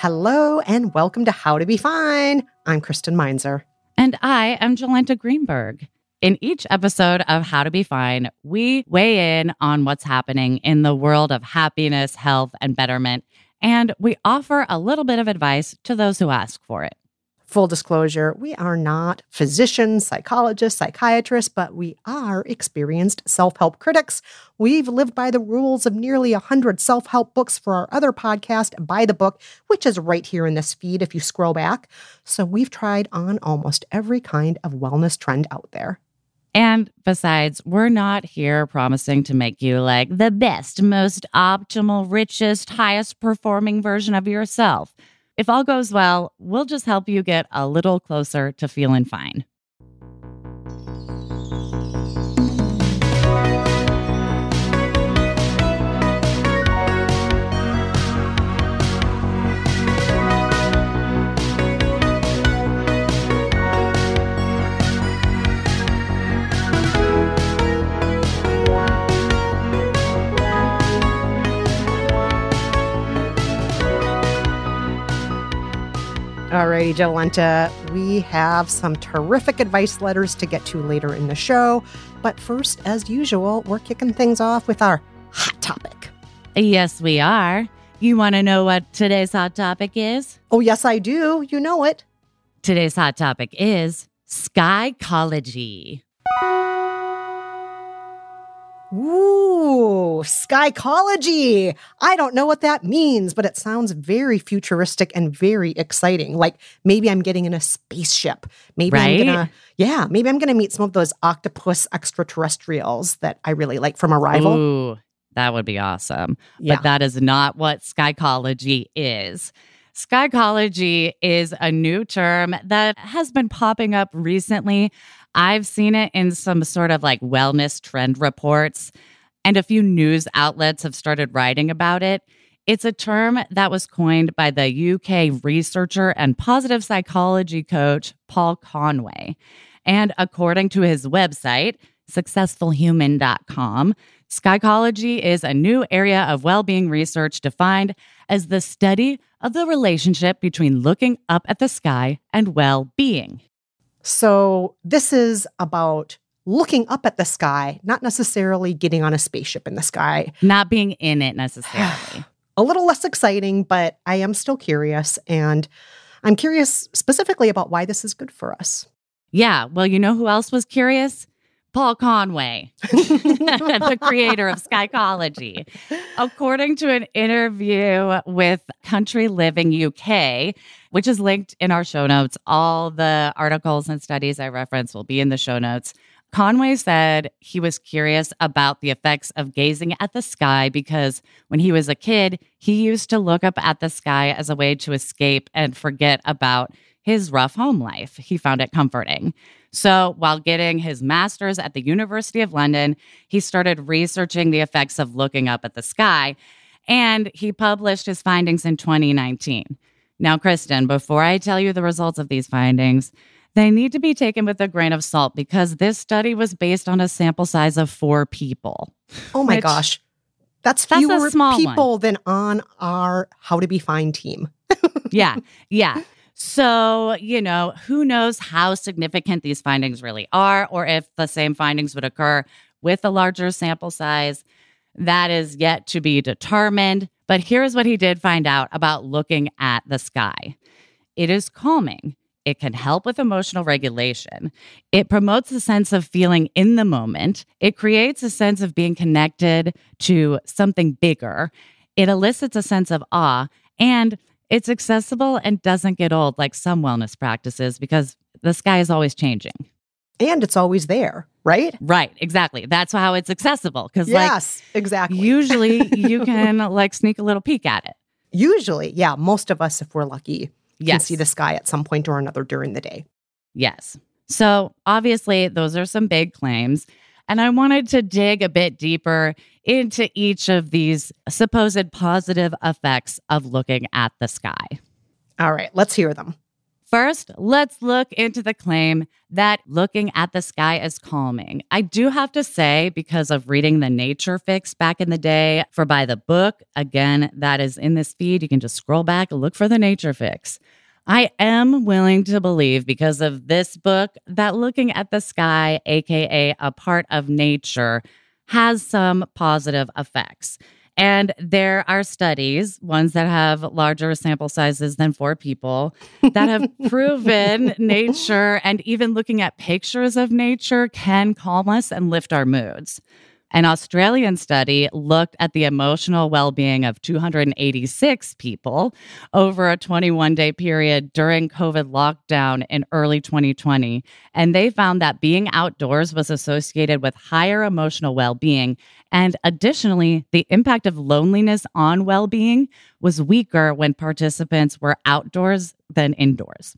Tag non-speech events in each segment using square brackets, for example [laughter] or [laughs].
Hello and welcome to How to Be Fine. I'm Kristen Meinzer. And I am Jolenta Greenberg. In each episode of How to Be Fine, we weigh in on what's happening in the world of happiness, health, and betterment. And we offer a little bit of advice to those who ask for it. Full disclosure, we are not physicians, psychologists, psychiatrists, but we are experienced self help critics. We've lived by the rules of nearly 100 self help books for our other podcast, By the Book, which is right here in this feed if you scroll back. So we've tried on almost every kind of wellness trend out there. And besides, we're not here promising to make you like the best, most optimal, richest, highest performing version of yourself. If all goes well, we'll just help you get a little closer to feeling fine. Alrighty, Jolenta, we have some terrific advice letters to get to later in the show. But first, as usual, we're kicking things off with our hot topic. Yes, we are. You want to know what today's hot topic is? Oh, yes, I do. You know it. Today's hot topic is skychology. Ooh, skychology. I don't know what that means, but it sounds very futuristic and very exciting. Like maybe I'm getting in a spaceship. Maybe right? I'm gonna, yeah, maybe I'm gonna meet some of those octopus extraterrestrials that I really like from Arrival. Ooh, that would be awesome. Yeah. But that is not what skychology is. Skychology is a new term that has been popping up recently. I've seen it in some sort of like wellness trend reports, and a few news outlets have started writing about it. It's a term that was coined by the UK researcher and positive psychology coach, Paul Conway. And according to his website, successfulhuman.com, Skychology is a new area of well being research defined as the study of the relationship between looking up at the sky and well being. So this is about looking up at the sky, not necessarily getting on a spaceship in the sky. Not being in it necessarily. [sighs] a little less exciting, but I am still curious. And I'm curious specifically about why this is good for us. yeah. Well, you know who else was curious? Paul Conway, [laughs] the creator of Skychology. According to an interview with Country Living UK, which is linked in our show notes, all the articles and studies I reference will be in the show notes. Conway said he was curious about the effects of gazing at the sky because when he was a kid, he used to look up at the sky as a way to escape and forget about his rough home life. He found it comforting. So, while getting his master's at the University of London, he started researching the effects of looking up at the sky, and he published his findings in 2019. Now, Kristen, before I tell you the results of these findings, they need to be taken with a grain of salt because this study was based on a sample size of four people. Oh my gosh. That's, That's fewer small people one. than on our How to Be Fine team. [laughs] yeah, yeah. So, you know, who knows how significant these findings really are, or if the same findings would occur with a larger sample size. That is yet to be determined. But here's what he did find out about looking at the sky it is calming. It can help with emotional regulation. It promotes a sense of feeling in the moment. It creates a sense of being connected to something bigger. It elicits a sense of awe. And it's accessible and doesn't get old like some wellness practices because the sky is always changing. And it's always there, right? Right, exactly. That's how it's accessible because, Yes, like, exactly. usually you [laughs] can like sneak a little peek at it. Usually, yeah, most of us, if we're lucky, can see the sky at some point or another during the day. Yes. So obviously, those are some big claims. And I wanted to dig a bit deeper into each of these supposed positive effects of looking at the sky. All right, let's hear them. First, let's look into the claim that looking at the sky is calming. I do have to say, because of reading the Nature Fix back in the day for By the Book, again, that is in this feed. You can just scroll back and look for the Nature Fix. I am willing to believe, because of this book, that looking at the sky, AKA a part of nature, has some positive effects. And there are studies, ones that have larger sample sizes than four people, that have [laughs] proven nature and even looking at pictures of nature can calm us and lift our moods. An Australian study looked at the emotional well being of 286 people over a 21 day period during COVID lockdown in early 2020. And they found that being outdoors was associated with higher emotional well being. And additionally, the impact of loneliness on well being was weaker when participants were outdoors than indoors.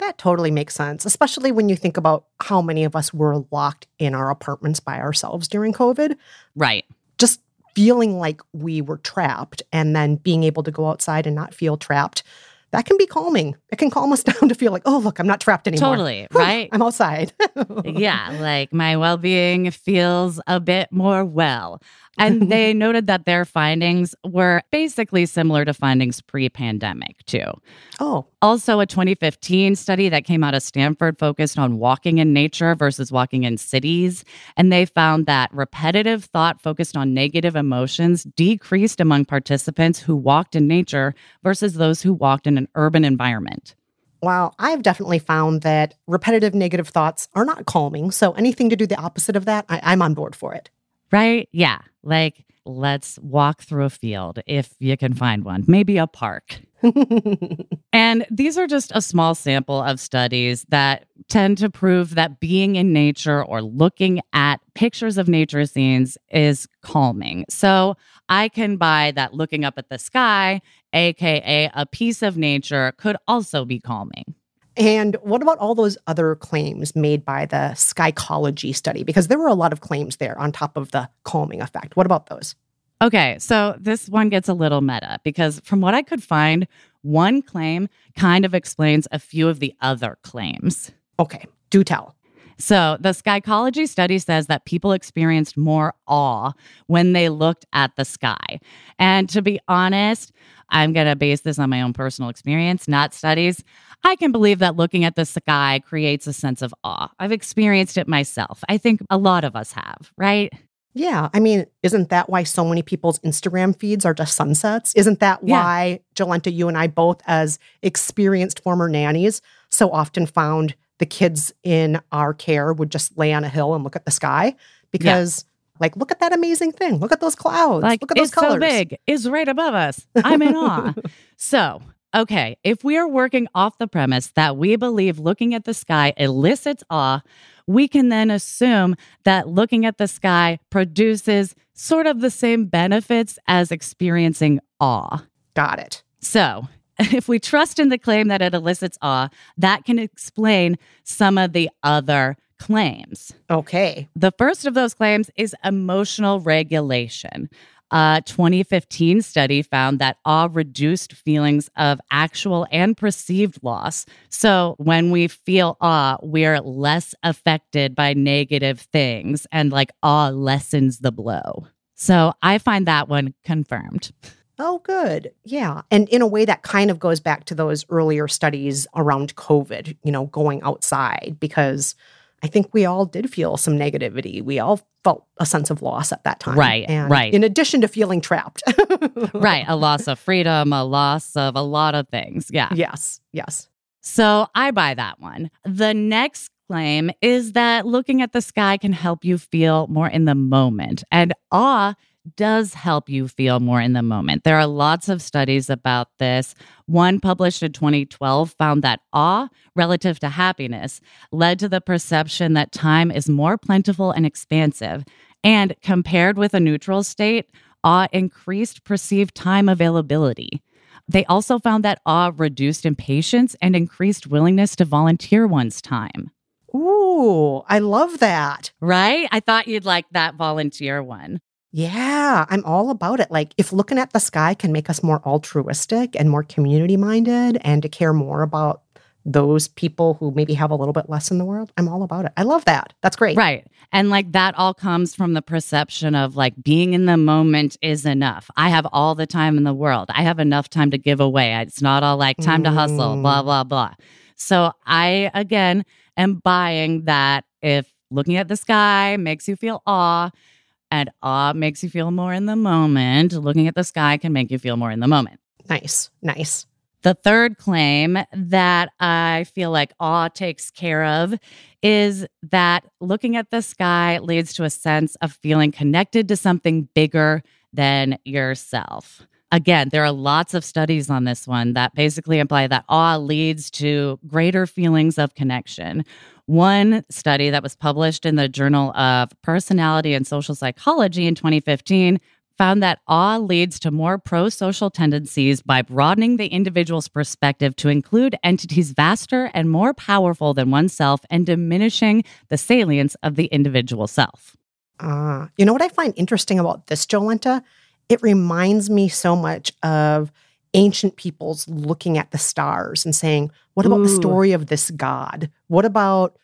That totally makes sense, especially when you think about how many of us were locked in our apartments by ourselves during COVID. Right. Just feeling like we were trapped and then being able to go outside and not feel trapped. That can be calming. It can calm us [laughs] down to feel like, oh, look, I'm not trapped anymore. Totally. [laughs] Right. I'm outside. [laughs] yeah, like my well being feels a bit more well. And they noted that their findings were basically similar to findings pre pandemic, too. oh, Also, a 2015 study that came out of Stanford focused on walking in nature versus walking in cities. And they found that repetitive thought focused on negative emotions decreased among participants who walked in nature versus those who walked in an urban environment. Wow, I've definitely found that repetitive negative thoughts are not calming. So anything to do the opposite of that, I, I'm on board for it. Right? Yeah. Like, let's walk through a field if you can find one, maybe a park. [laughs] And these are just a small sample of studies that tend to prove that being in nature or looking at pictures of nature scenes is calming. So I can buy that looking up at the sky, AKA a piece of nature, could also be calming. And what about all those other claims made by the Skychology study? Because there were a lot of claims there on top of the calming effect. What about those? Okay, so this one gets a little meta because from what I could find, one claim kind of explains a few of the other claims. Okay, do tell. So, the Skychology study says that people experienced more awe when they looked at the sky. And to be honest, I'm going to base this on my own personal experience, not studies. I can believe that looking at the sky creates a sense of awe. I've experienced it myself. I think a lot of us have, right? Yeah, I mean, isn't that why so many people's Instagram feeds are just sunsets? Isn't that Yeah. why, Jolenta, you and I both, as experienced former nannies, so often found the kids in our care would just lay on a hill and look at the sky because like look at that amazing thing. Look at those clouds. Like look at those it's colors. so big. It's right above us. I'm in awe. [laughs] So, okay, if we are working off the premise that we believe looking at the sky elicits awe, we can then assume that looking at the sky produces sort of the same benefits as experiencing awe. Got it. So, [laughs] if we trust in the claim that it elicits awe, that can explain some of the other claims. Okay. The first of those claims is emotional regulation. A 2015 study found that awe reduced feelings of actual and perceived loss. So when we feel awe, we're less affected by negative things, and like awe lessens the blow. So I find that one confirmed. Oh, good. Yeah. And in a way, that kind of goes back to those earlier studies around COVID, you know, going outside, because I think we all did feel some negativity. We all felt a sense of loss at that time. Right, And right. In addition to feeling trapped. [laughs] right. A loss of freedom, a loss of a lot of things. Yeah. Yes. Yes. So I buy that one. The next claim is that looking at the sky can help you feel more in the moment. And awe does help you feel more in the moment. There are lots of studies about this. One published in 2012 found that awe relative to happiness led to the perception that time is more plentiful and expansive. And compared with a neutral state, awe increased perceived time availability. They also found that awe reduced impatience and increased willingness to volunteer one's time. Ooh, I love that. Right? I thought you'd like that volunteer one. Yeah, I'm all about it. Like, if looking at the sky can make us more altruistic and more community minded and to care more about those people who maybe have a little bit less in the world, I'm all about it. I love that. That's great. Right. And like that all comes from the perception of like being in the moment is enough. I have all the time in the world. I have enough time to give away. It's not all like time to hustle, Mm. blah, blah, blah. So I, again, am buying that if looking at the sky makes you feel awe and awe makes you feel more in the moment, looking at the sky can make you feel more in the moment. Nice. Nice. The third claim that I feel like awe takes care of is that looking at the sky leads to a sense of feeling connected to something bigger than yourself. Again, there are lots of studies on this one that basically imply that awe leads to greater feelings of connection. One study that was published in the Journal of Personality and Social Psychology in 2015 found that awe leads to more pro social tendencies by broadening the individual's perspective to include entities vaster and more powerful than oneself and diminishing the salience of the individual self. Ah, you know what I find interesting about this, Jolenta? It reminds me so much of ancient peoples looking at the stars and saying, what about the story of this god? What about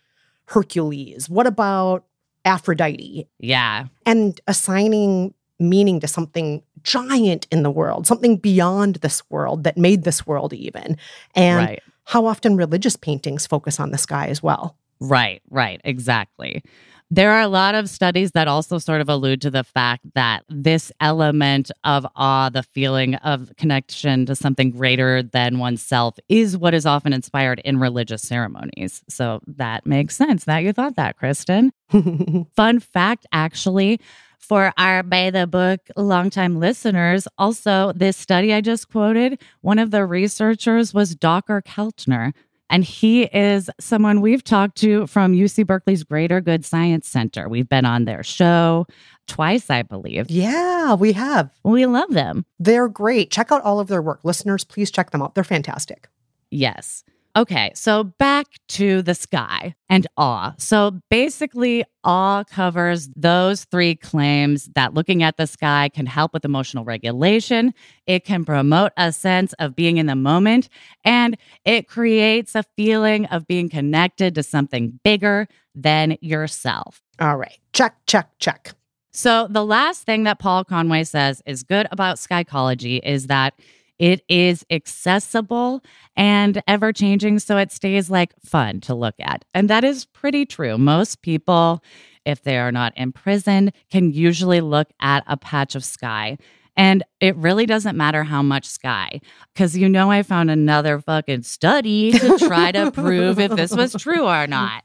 Hercules? What about Aphrodite? Yeah. And assigning meaning to something giant in the world, something beyond this world that made this world even. And right. how often religious paintings focus on the sky as well. Right, right, exactly. There are a lot of studies that also sort of allude to the fact that this element of awe, the feeling of connection to something greater than oneself, is what is often inspired in religious ceremonies. So that makes sense that you thought that, Kristen. [laughs] Fun fact, actually, for our by the book longtime listeners, also, this study I just quoted, one of the researchers was Dacher Keltner. And he is someone we've talked to from UC Berkeley's Greater Good Science Center. We've been on their show twice, I believe. yeah, we have. We love them. They're great. Check out all of their work. Listeners, please check them out. They're fantastic. Yes. Okay, so back to the sky and awe. So basically, awe covers those three claims that looking at the sky can help with emotional regulation, it can promote a sense of being in the moment, and it creates a feeling of being connected to something bigger than yourself. All right. Check, check, check. So, the last thing that Paul Conway says is good about skychology is that it is accessible and ever changing. So, it stays like fun to look at. And that is pretty true. Most people, if they are not imprisoned, can usually look at a patch of sky And it really doesn't matter how much sky, because you know, I found another fucking study to try to prove if this was true or [laughs] not.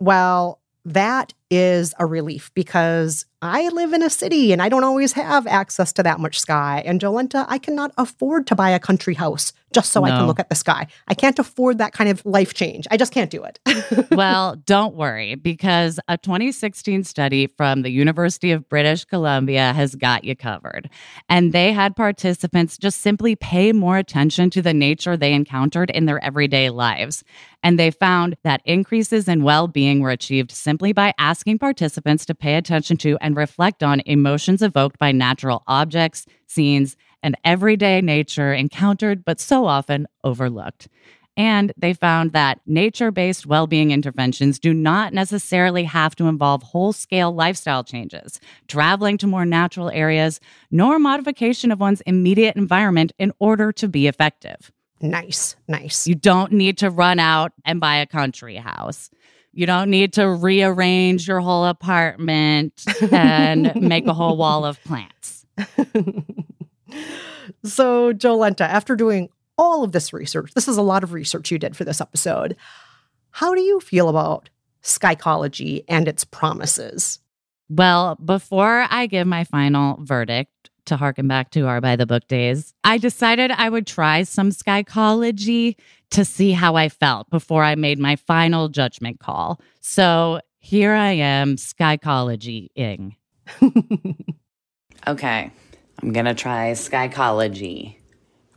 Well, that is a relief because I live in a city and I don't always have access to that much sky. And Jolenta, I cannot afford to buy a country house just so no. I can look at the sky. I can't afford that kind of life change. I just can't do it. [laughs] well, don't worry because a 2016 study from the University of British Columbia has got you covered. And they had participants just simply pay more attention to the nature they encountered in their everyday lives. And they found that increases in well being were achieved simply by asking participants to pay attention to and reflect on emotions evoked by natural objects, scenes, and everyday nature encountered but so often overlooked. And they found that nature based well being interventions do not necessarily have to involve whole scale lifestyle changes, traveling to more natural areas, nor modification of one's immediate environment in order to be effective. Nice, nice. You don't need to run out and buy a country house. You don't need to rearrange your whole apartment and make a whole wall of plants. [laughs] so, Jolenta, after doing all of this research, this is a lot of research you did for this episode. How do you feel about skychology and its promises? Well, before I give my final verdict, to harken back to our by the book days, I decided I would try some skychology to see how I felt before I made my final judgment call. So here I am, skychology-ing. [laughs] okay, I'm gonna try skychology.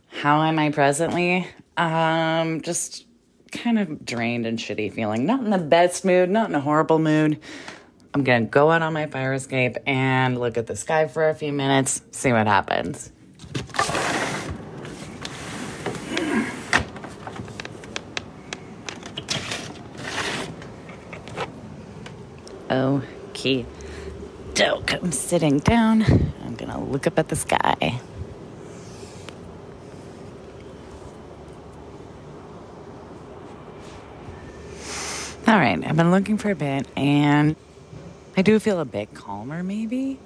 How am I presently? Um, just kind of drained and shitty feeling. Not in the best mood, not in a horrible mood. I'm gonna go out on my fire escape and look at the sky for a few minutes, see what happens. Okay, doke. I'm sitting down. I'm gonna look up at the sky. All right, I've been looking for a bit and I do feel a bit calmer, maybe.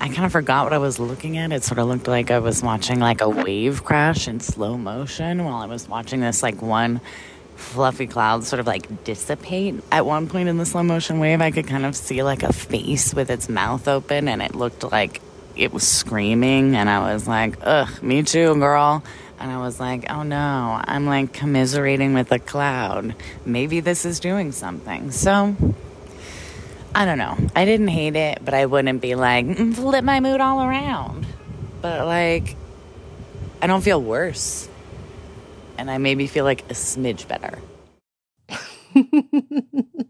I kind of forgot what I was looking at. It sort of looked like I was watching like a wave crash in slow motion while I was watching this like one fluffy cloud sort of like dissipate. At one point in the slow motion wave, I could kind of see like a face with its mouth open and it looked like it was screaming. And I was like, ugh, me too, girl. And I was like, oh no, I'm like commiserating with a cloud. Maybe this is doing something. So I don't know. I didn't hate it, but I wouldn't be like, mm, flip my mood all around. But like, I don't feel worse and I maybe feel like a smidge better. [laughs]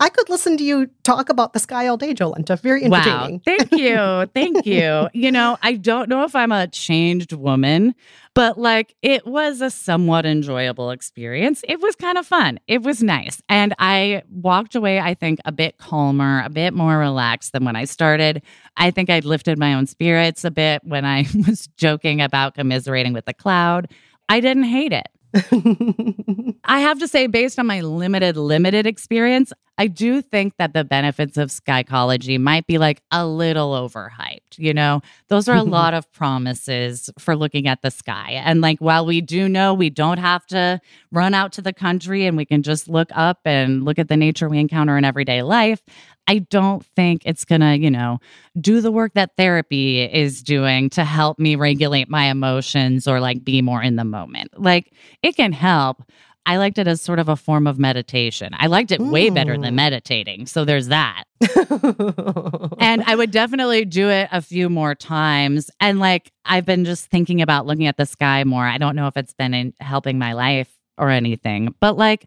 I could listen to you talk about the sky all day, Jolenta. Very entertaining. Wow. Thank [laughs] you. Thank you. you know, I don't know if I'm a changed woman, but like it was a somewhat enjoyable experience. It was kind of fun. It was nice. And I walked away, I think, a bit calmer, a bit more relaxed than when I started. I think I'd lifted my own spirits a bit when I [laughs] was joking about commiserating with the cloud. I didn't hate it. [laughs] I have to say, based on my limited, limited experience, I do think that the benefits of skychology might be like a little overhyped. You know, those are a [laughs] lot of promises for looking at the sky. And like, while we do know we don't have to run out to the country and we can just look up and look at the nature we encounter in everyday life, I don't think it's going to, you know, do the work that therapy is doing to help me regulate my emotions or like be more in the moment. Like it can help. I liked it as sort of a form of meditation. I liked it way better than hmm. meditating. So there's that. [laughs] and I would definitely do it a few more times. And like I've been just thinking about looking at the sky more. I don't know if it's been helping my life or anything, but like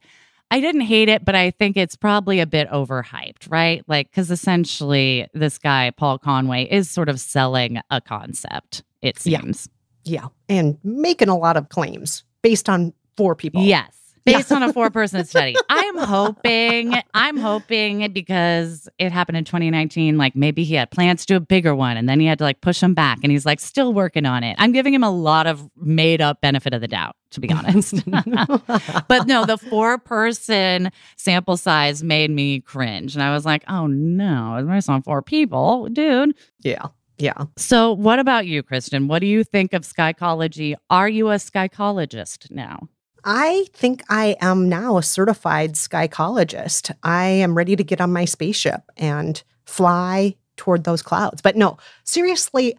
I didn't hate it, but I think it's probably a bit overhyped, right? Like, because essentially, this guy, Paul Conway, is sort of selling a concept, it seems. Yeah. yeah. And making a lot of claims based on four people. Yes based on a four person [laughs] study. I'm hoping, I'm hoping because it happened in 2019, like maybe he had plans to do a bigger one and then he had to like push him back and he's like still working on it. I'm giving him a lot of made up benefit of the doubt, to be honest. [laughs] but no, the four person sample size made me cringe. And I was like, oh no, it's on four people, dude. Yeah. Yeah. So, what about you, Kristen? What do you think of skychology? Are you a skychologist now? I think I am now a certified skychologist. I am ready to get on my spaceship and fly toward those clouds. But no, seriously,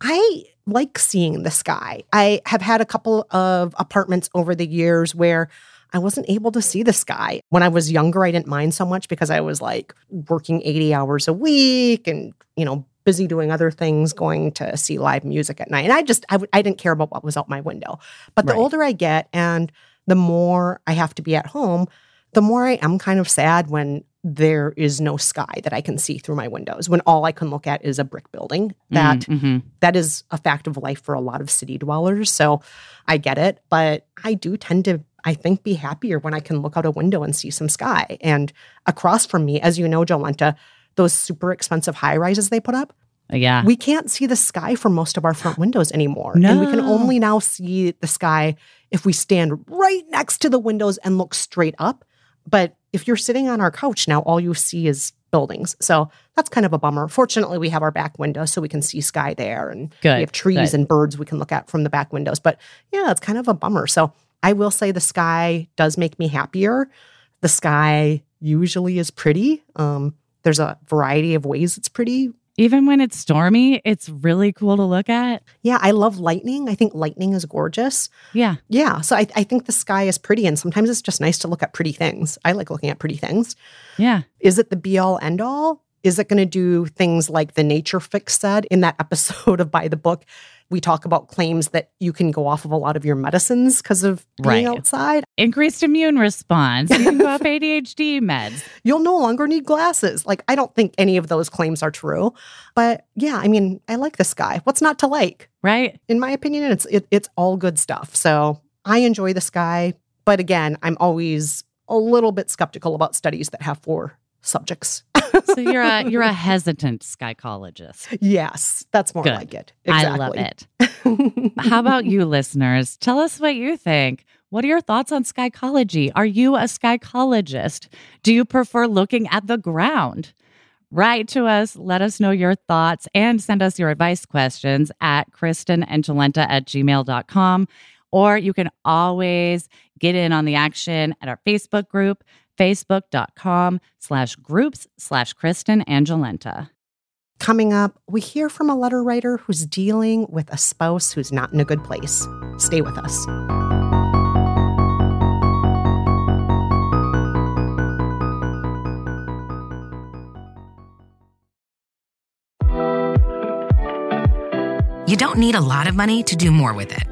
I like seeing the sky. I have had a couple of apartments over the years where I wasn't able to see the sky. When I was younger, I didn't mind so much because I was like working 80 hours a week and, you know, busy doing other things, going to see live music at night. And I just, I w- I didn't care about what was out my window. But the Right. older I get and the more I have to be at home, the more I am kind of sad when there is no sky that I can see through my windows, when all I can look at is a brick building. That Mhm. that is a fact of life for a lot of city dwellers. So I get it, but I do tend to, I think, be happier when I can look out a window and see some sky. And across from me, as you know, Jolenta, those super expensive high rises they put up, yeah. we can't see the sky from most of our front windows anymore. And we can only now see the sky if we stand right next to the windows and look straight up. But if you're sitting on our couch now, all you see is buildings. So that's kind of a bummer. Fortunately, we have our back window so we can see sky there and Good, we have trees good. and birds we can look at from the back windows. But yeah, it's kind of a bummer. So I will say the sky does make me happier. The sky usually is pretty. Um, there's a variety of ways it's pretty. Even when it's stormy, it's really cool to look at. Yeah, I love lightning. I think lightning is gorgeous. Yeah. Yeah, so I, I think the sky is pretty, and sometimes it's just nice to look at pretty things. I like looking at pretty things. Yeah. Is it the be all end all? Is it going to do things like the Nature Fix said in that [laughs] episode of By the Book? We talk about claims that you can go off of a lot of your medicines because of being Right. outside. Increased immune response. You can go off [laughs] ADHD meds. You'll no longer need glasses. Like, I don't think any of those claims are true. But yeah, I mean, I like the sky. What's not to like? Right. in my opinion, it's it, it's all good stuff. So I enjoy the sky, but again, I'm always a little bit skeptical about studies that have four subjects. So you're a you're a hesitant skychologist. yes, that's more Good. like it. I love it. How about you, listeners? Tell us what you think. What are your thoughts on skychology? Are you a skychologist? Do you prefer looking at the ground? Write to us, let us know your thoughts, and send us your advice questions at kristenandjolenta at gmail.com. Or you can always get in on the action at our Facebook group, facebook.com slash groups slash Kristen and Jolenta. Coming up, we hear from a letter writer who's dealing with a spouse who's not in a good place. Stay with us. You don't need a lot of money to do more with it.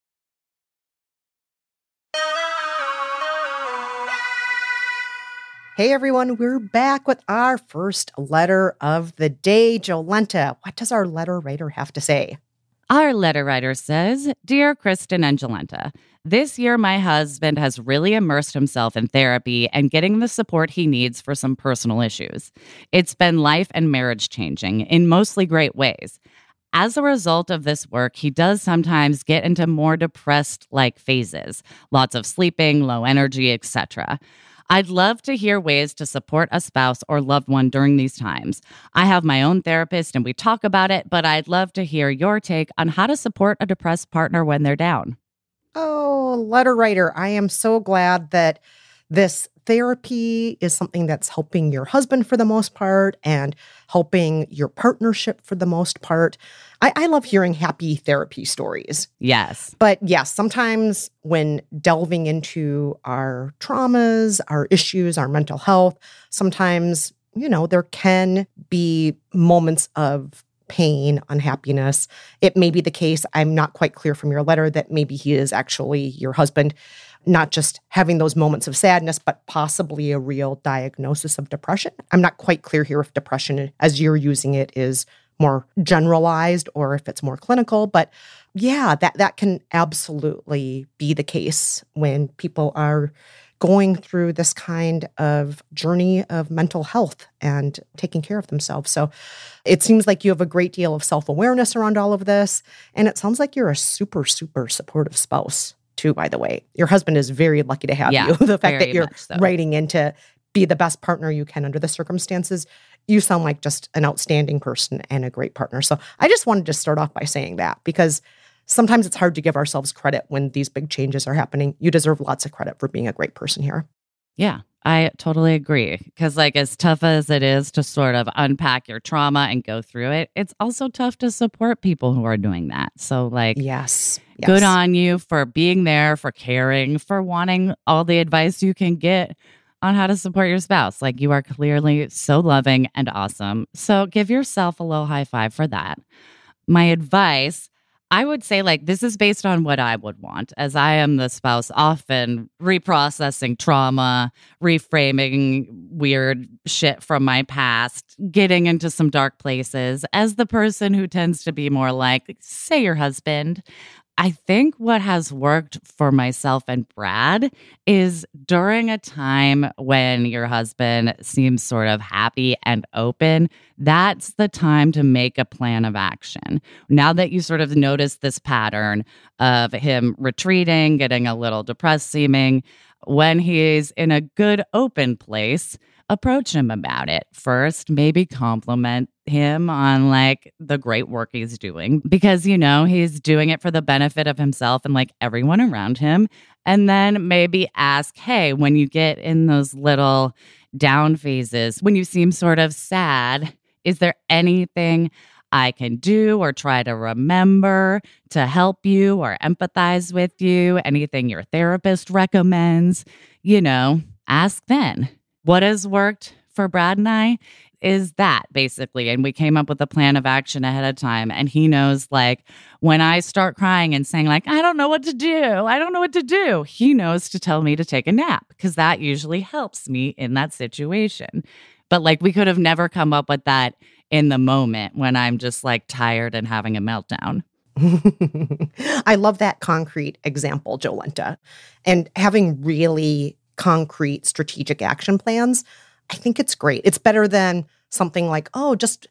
Hey everyone, we're back with our first letter of the day. Jolenta, what does our letter writer have to say? Our letter writer says Dear Kristen and Jolenta, this year my husband has really immersed himself in therapy and getting the support he needs for some personal issues. It's been life and marriage changing in mostly great ways. as a result of this work, he does sometimes get into more depressed like phases, lots of sleeping, low energy, etc. I'd love to hear ways to support a spouse or loved one during these times. I have my own therapist and we talk about it, but I'd love to hear your take on how to support a depressed partner when they're down. Oh, letter writer, I am so glad that this therapy is something that's helping your husband for the most part and helping your partnership for the most part. I, I, love hearing happy therapy stories. Yes. But yes, sometimes when delving into our traumas, our issues, our mental health, sometimes, you know, there can be moments of pain, unhappiness. It may be the case, I'm not quite clear from your letter, that maybe he is actually your husband not just having those moments of sadness, but possibly a real diagnosis of depression. I'm not quite clear here if depression, as you're using it, is more generalized or if it's more clinical. But yeah, that, that can absolutely be the case when people are going through this kind of journey of mental health and taking care of themselves. So it seems like you have a great deal of self awareness around all of this. And it sounds like you're a super, super supportive spouse too, by the way. Your husband is very lucky to have yeah, you. [laughs] the fact that you're so. writing in to be the best partner you can under the circumstances, you sound like just an outstanding person and a great partner. So I just wanted to start off by saying that because sometimes it's hard to give ourselves credit when these big changes are happening. You deserve lots of credit for being a great person here. Yeah, I totally agree. Because, like, as tough as it is to sort of unpack your trauma and go through it, it's also tough to support people who are doing that. So, like, yes, yes. good on you for being there, for caring, for wanting all the advice you can get on how to support your spouse. Like, you are clearly so loving and awesome. So, give yourself a little high five for that. My advice I would say, like, this is based on what I would want, as I am the spouse, often reprocessing trauma, reframing weird shit from my past, getting into some dark places. As the person who tends to be more like, say, your husband, I think what has worked for myself and Brad is during a time when your husband seems sort of happy and open, that's the time to make a plan of action. Now that you sort of notice this pattern of him retreating, getting a little depressed seeming, when he's in a good open place, approach him about it. First, maybe compliment him on like the great work he's doing because, you know, he's doing it for the benefit of himself and like everyone around him. And then maybe ask, hey, when you get in those little down phases, when you seem sort of sad, is there anything I can do or try to remember to help you or empathize with you? Anything your therapist recommends? You know, ask then. What has worked for Brad and I is that basically. And we came up with a plan of action ahead of time. And he knows, like, when I start crying and saying, like, I don't know what to do, I don't know what to do, he knows to tell me to take a nap because that usually helps me in that situation. But like, we could have never come up with that in the moment when I'm just like tired and having a meltdown. I love that concrete example, Jolenta. And having really concrete strategic action plans, I think it's great. It's better than something like, oh, just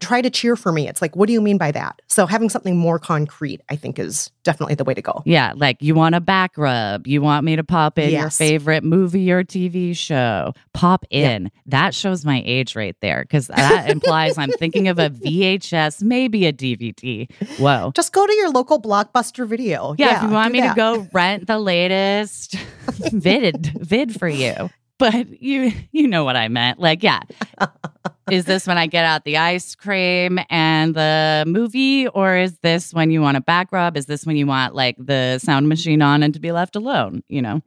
try to cheer for me. It's like, what do you mean by that? So having something more concrete, I think, is definitely the way to go. Yeah, like you want a back rub. You want me to pop in yes. your favorite movie or TV show. Pop in. Yeah. That shows my age right there because that [laughs] implies I'm thinking of a VHS, maybe a DVD. Whoa. Just go to your local blockbuster video. Yeah, yeah if you want me that. to go rent the latest [laughs] vid vid for you but you you know what I meant. Like, yeah. [laughs] is this when I get out the ice cream and the movie, or is this when you want a back rub? Is this when you want like the sound machine on and to be left alone? You know.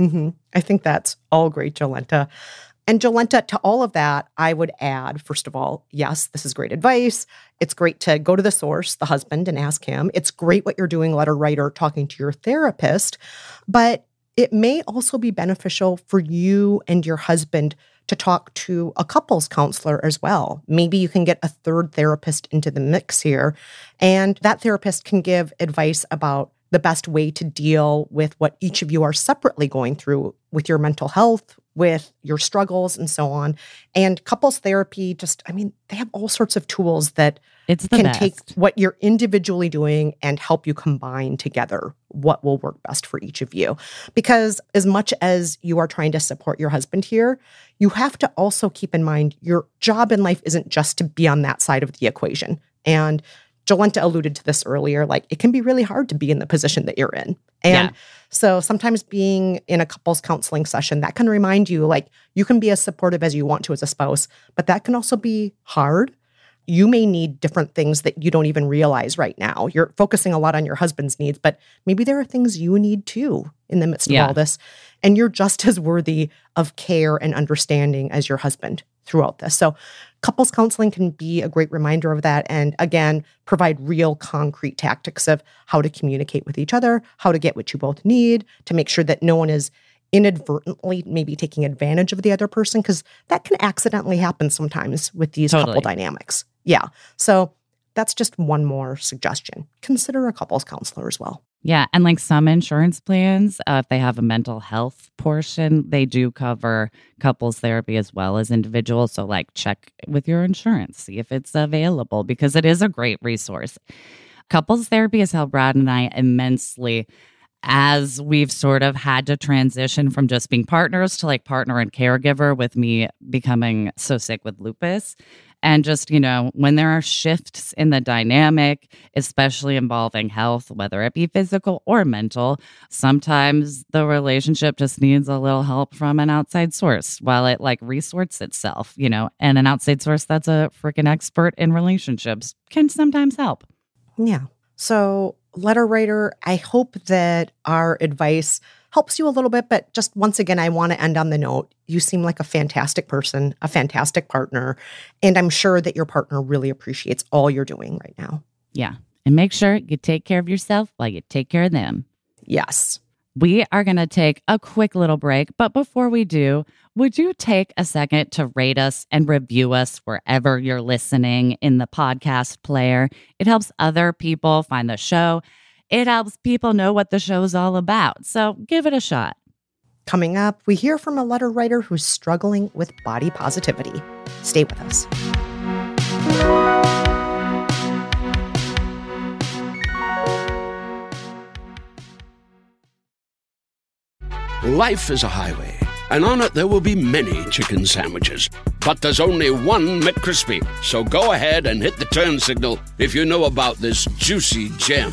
Mm-hmm. I think that's all great, Jolenta. And Jolenta, to all of that, I would add, first of all, yes, this is great advice. It's great to go to the source, the husband, and ask him. It's great what you're doing, letter writer, talking to your therapist. But it may also be beneficial for you and your husband to talk to a couples counselor as well. Maybe you can get a third therapist into the mix here, and that therapist can give advice about the best way to deal with what each of you are separately going through with your mental health, with your struggles, and so on. And couples therapy, just, I mean, they have all sorts of tools that It's can best. take what you're individually doing and help you combine together what will work best for each of you. Because as much as you are trying to support your husband here, you have to also keep in mind your job in life isn't just to be on that side of the equation. And Jolenta alluded to this earlier. Like it can be really hard to be in the position that you're in. And Yeah. so sometimes being in a couples counseling session, that can remind you like you can be as supportive as you want to as a spouse, but that can also be hard you may need different things that you don't even realize right now. You're focusing a lot on your husband's needs, but maybe there are things you need too in the midst Yeah. of all this. And you're just [laughs] as worthy of care and understanding as your husband throughout this. So, couples counseling can be a great reminder of that. And again, provide real concrete tactics of how to communicate with each other, how to get what you both need to make sure that no one is inadvertently maybe taking advantage of the other person because that can accidentally happen sometimes with these Totally. couple dynamics. Yeah. So that's just one more suggestion. Consider a couples counselor as well. Yeah. And like some insurance plans, uh, if they have a mental health portion, they do cover couples therapy as well as individuals. So, like, check with your insurance, see if it's available because it is a great resource. Couples therapy has helped Brad and I immensely as we've sort of had to transition from just being partners to like partner and caregiver with me becoming so sick with lupus. And just, you know, when there are shifts in the dynamic, especially involving health, whether it be physical or mental, sometimes the relationship just needs a little help from an outside source while it like resorts itself, you know, and an outside source that's a freaking expert in relationships can sometimes help. Yeah. So, letter writer, I hope that our advice helps you a little bit. But just once again, I want to end on the note you seem like a fantastic person, a fantastic partner. And I'm sure that your partner really appreciates all you're doing right now. Yeah. And make sure you take care of yourself while you take care of them. Yes. We are going to take a quick little break, but before we do, would you take a second to rate us and review us wherever you're listening in the podcast player? It helps other people find the show. It helps people know what the show's all about. So give it a shot. Coming up, we hear from a letter writer who's struggling with body positivity. Stay with us. Life is a highway, and on it there will be many chicken sandwiches. But there's only one McCrispy. So go ahead and hit the turn signal if you know about this juicy gem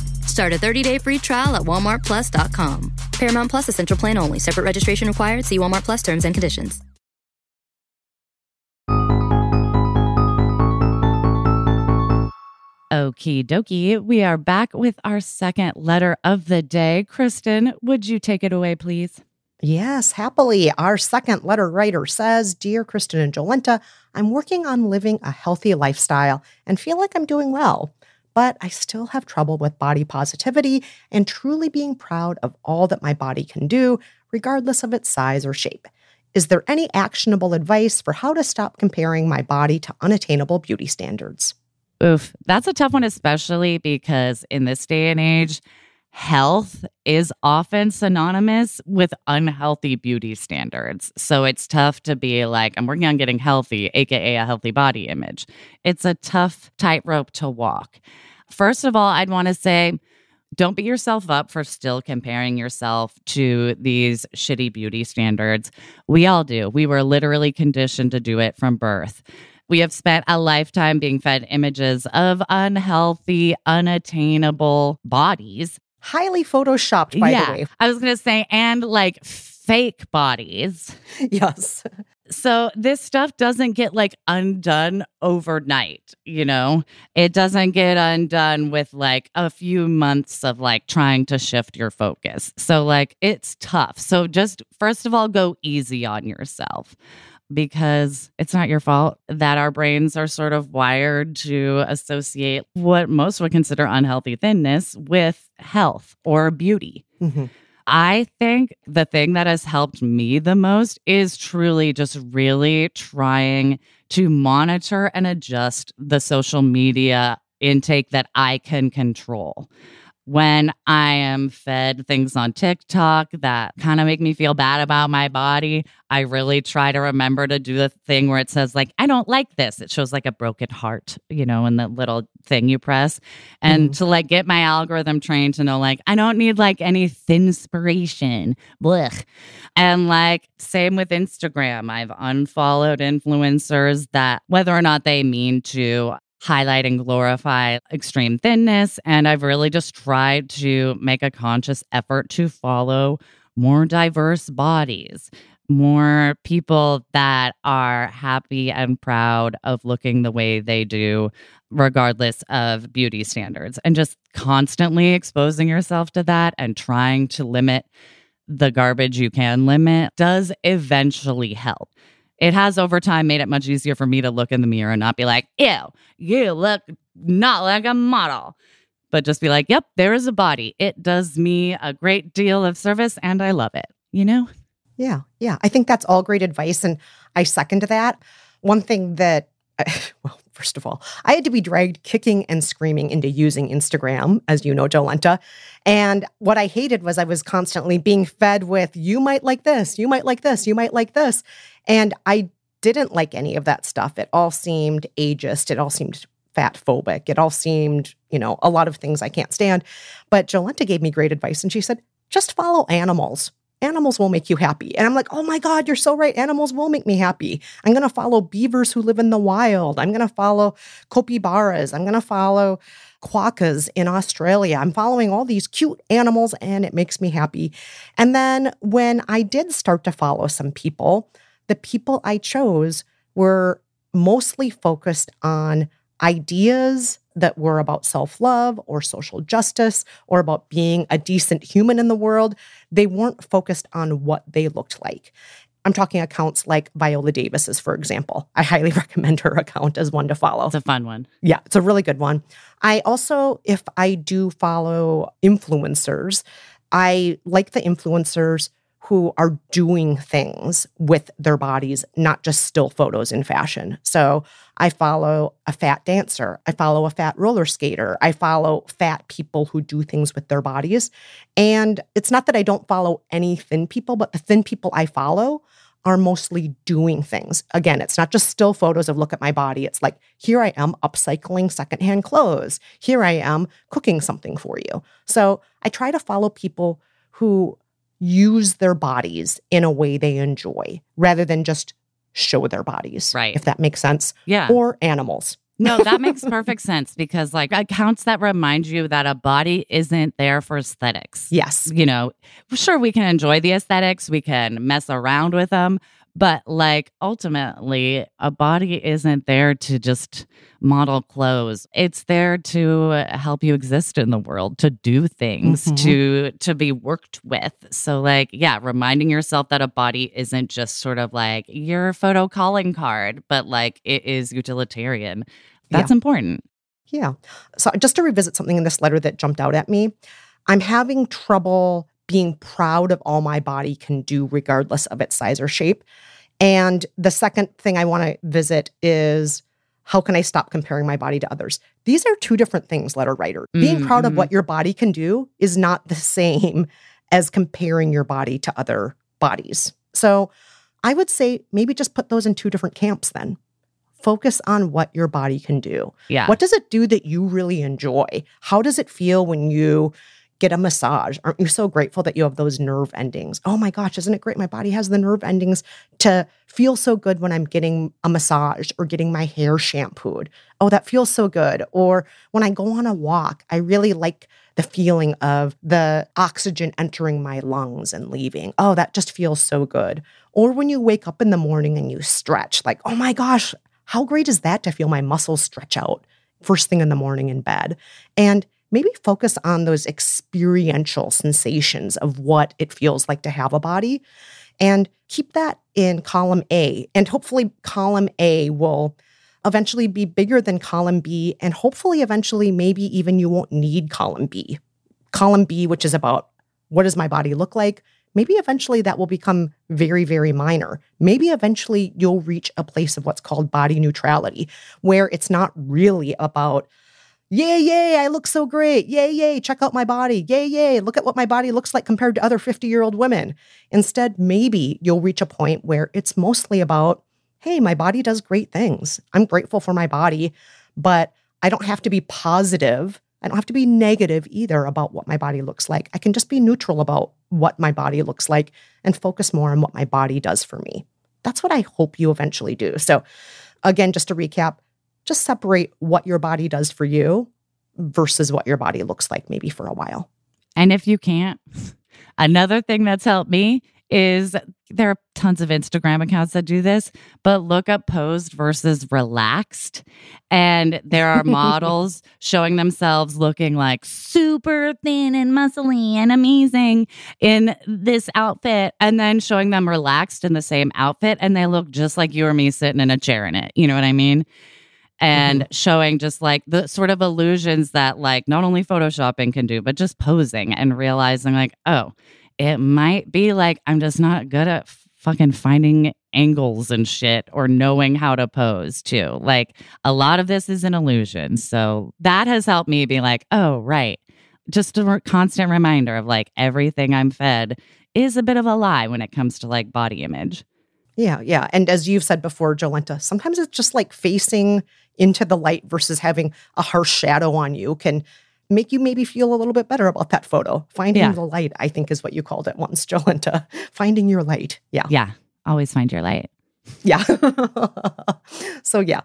Start a 30-day free trial at walmartplus.com. Paramount Plus Essential Plan only. Separate registration required. See Walmart Plus terms and conditions. Okie dokie. We are back with our second letter of the day. Kristen, would you take it away, please? Yes, happily. Our second letter writer says Dear Kristen and Jolenta, I'm working on living a healthy lifestyle and feel like I'm doing well, but I still have trouble with body positivity and truly being proud of all that my body can do, regardless of its size or shape. Is there any actionable advice for how to stop comparing my body to unattainable beauty standards? Oof, that's a tough one, especially because in this day and age, health is often synonymous with unhealthy beauty standards. So it's tough to be like, I'm working on getting healthy, AKA a healthy body image. It's a tough tightrope to walk. First of all, I'd want to say, don't beat yourself up for still comparing yourself to these shitty beauty standards. We all do. We were literally conditioned to do it from birth. We have spent a lifetime being fed images of unhealthy, unattainable bodies. Highly photoshopped, by yeah, the way. I was going to say, and like fake bodies. Yes. So this stuff doesn't get like undone overnight, you know? It doesn't get undone with like a few months of like trying to shift your focus. So like it's tough. So just first of all go easy on yourself because it's not your fault that our brains are sort of wired to associate what most would consider unhealthy thinness with health or beauty. Mhm. I think the thing that has helped me the most is truly just really trying to monitor and adjust the social media intake that I can control. When I am fed things on TikTok that kind of make me feel bad about my body, I really try to remember to do the thing where it says, like, I don't like this. It shows like a broken heart, you know, in the little thing you press. And mm-hmm. to like get my algorithm trained to know, like, I don't need like any thin inspiration. Blech. And like, same with Instagram. I've unfollowed influencers that, whether or not they mean to, highlight and glorify extreme thinness. And I've really just tried to make a conscious effort to follow more diverse bodies, more people that are happy and proud of looking the way they do, regardless of beauty standards, and just constantly exposing yourself to that and trying to limit the garbage you can limit does eventually help. It has over time made it much easier for me to look in the mirror and not be like, ew, you look not like a model. But just be like, yep, there is a body. It does me a great deal of service and I love it. You know? Yeah, yeah. I think that's all great advice. And I second that. One thing that, [laughs] well, first of all, I had to be dragged kicking and screaming into using Instagram, as you know, Jolenta. And what I hated was I was constantly being fed with, you might like this, you might like this, you might like this. And I didn't like any of that stuff. It all seemed ageist. It all seemed fat phobic. It all seemed, you know, a lot of things I can't stand. But Jolenta gave me great advice and she said, just follow animals. Animals will make you happy. And I'm like, oh my God, you're so right. Animals will make me happy. I'm going to follow beavers who live in the wild. I'm going to follow capybaras. I'm going to follow quokkas in Australia. I'm following all these cute animals and it makes me happy. And then when I did start to follow some people, the people I chose were mostly focused on ideas that were about self love or social justice or about being a decent human in the world. They weren't focused on what they looked like. I'm talking accounts like Viola Davis's, for example. I highly [laughs] recommend her account as one to follow. It's a fun one. Yeah, it's a really good one. I also, if I do follow influencers, I like the influencers who are doing things with their bodies, not just still photos in fashion. So I follow a fat dancer, I follow a fat roller skater, I follow fat people who do things with their bodies. And it's not that I don't follow any thin people, but the thin people I follow are mostly doing things. Again, it's not just still photos of look at my body. It's like, here I am upcycling secondhand clothes. Here I am cooking something for you. So I try to follow people who use their bodies in a way they enjoy rather than just show their bodies. Right. If that makes sense. Yeah. Or animals. No, that [laughs] makes perfect sense because, like, accounts that remind you that a body isn't there for aesthetics. Yes. You know, sure, we can enjoy the aesthetics, we can mess around with them, but like, ultimately, a body isn't there to just model clothes. It's there to help you exist in the world, to do things, Mhm. to to be worked with. So like, yeah, reminding yourself that a body isn't just sort of like your photo calling card, but like it is utilitarian. That's important. Yeah. So just to revisit something in this letter that jumped out at me, I'm having trouble being proud of all my body can do, regardless of its size or shape. And the second thing I want to visit is how can I stop comparing my body to others? These are two different things, letter writer. Being proud of Mhm. what your body can do is not the same as comparing your body to other bodies. So I would say maybe just put those in two different camps then. Focus on what your body can do. Yeah. What does it do that you really enjoy? How does it feel when you get a massage? Aren't you so grateful that you have those nerve endings? Oh my gosh, isn't it great? My body has the nerve endings to feel so good when I'm getting a massage or getting my hair shampooed. Oh, that feels so good. Or when I go on a walk, I really like the feeling of the oxygen entering my lungs and leaving. Oh, that just feels so good. Or when you wake up in the morning and you stretch, like, oh my gosh, how great is that to feel my muscles stretch out first thing in the morning in bed? And maybe focus on those experiential sensations of what it feels like to have a body and keep that in column A. And hopefully, column A will eventually be bigger than column B. And hopefully, eventually, maybe even you won't need column B. Column B, which is about what does my body look like? Maybe eventually that will become very, very minor. Maybe eventually you'll reach a place of what's called body neutrality, where it's not really about Yay, yay, I look so great. Yay, yay, check out my body. Yay, yay, look at what my body looks like compared to other 50 year old women. Instead, maybe you'll reach a point where it's mostly about, hey, my body does great things. I'm grateful for my body, but I don't have to be positive. I don't have to be negative either about what my body looks like. I can just be neutral about what my body looks like and focus more on what my body does for me. That's what I hope you eventually do. So, again, just to recap, just separate what your body does for you versus what your body looks like maybe for a while. And if you can't, [laughs] another thing that's helped me is there are tons of Instagram accounts that do this, but look up posed versus relaxed. And there are [laughs] models showing themselves looking like super thin and muscly and amazing in this outfit, and then showing them relaxed in the same outfit. And they look just like you or me sitting in a chair in it. You know what I mean? And mm-hmm. showing just like the sort of illusions that like not only photoshopping can do but just posing and realizing like oh it might be like i'm just not good at fucking finding angles and shit or knowing how to pose too like a lot of this is an illusion so that has helped me be like oh right just a re- constant reminder of like everything i'm fed is a bit of a lie when it comes to like body image yeah, yeah. And as you've said before, Jolenta, sometimes it's just like facing into the light versus having a harsh shadow on you can make you maybe feel a little bit better about that photo. Finding yeah. the light, I think, is what you called it once, [laughs] Jolenta. Finding your light. Yeah. Yeah. Always find your light. Yeah. [laughs] so, yeah,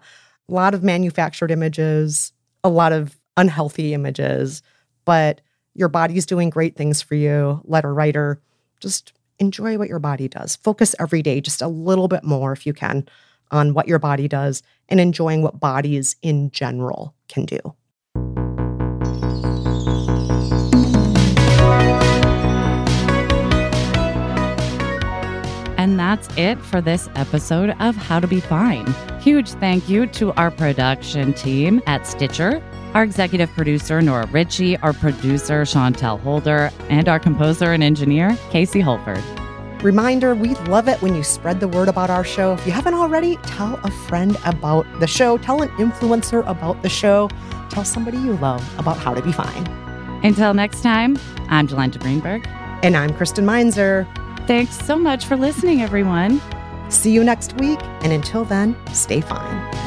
a lot of manufactured images, a lot of unhealthy images, but your body's doing great things for you. Letter writer, just enjoy what your body does. Focus every day just a little bit more if you can on what your body does and enjoying what bodies in general can do. And that's it for this episode of How to Be Fine. Huge thank you to our production team at Stitcher, our executive producer, Nora Ritchie, our producer, Chantel Holder, and our composer and engineer, Casey Holford. Reminder we love it when you spread the word about our show. If you haven't already, tell a friend about the show, tell an influencer about the show, tell somebody you love about how to be fine. Until next time, I'm Jolenta Greenberg. And I'm Kristen Meinzer. Thanks so much for listening, everyone. See you next week. And until then, stay fine.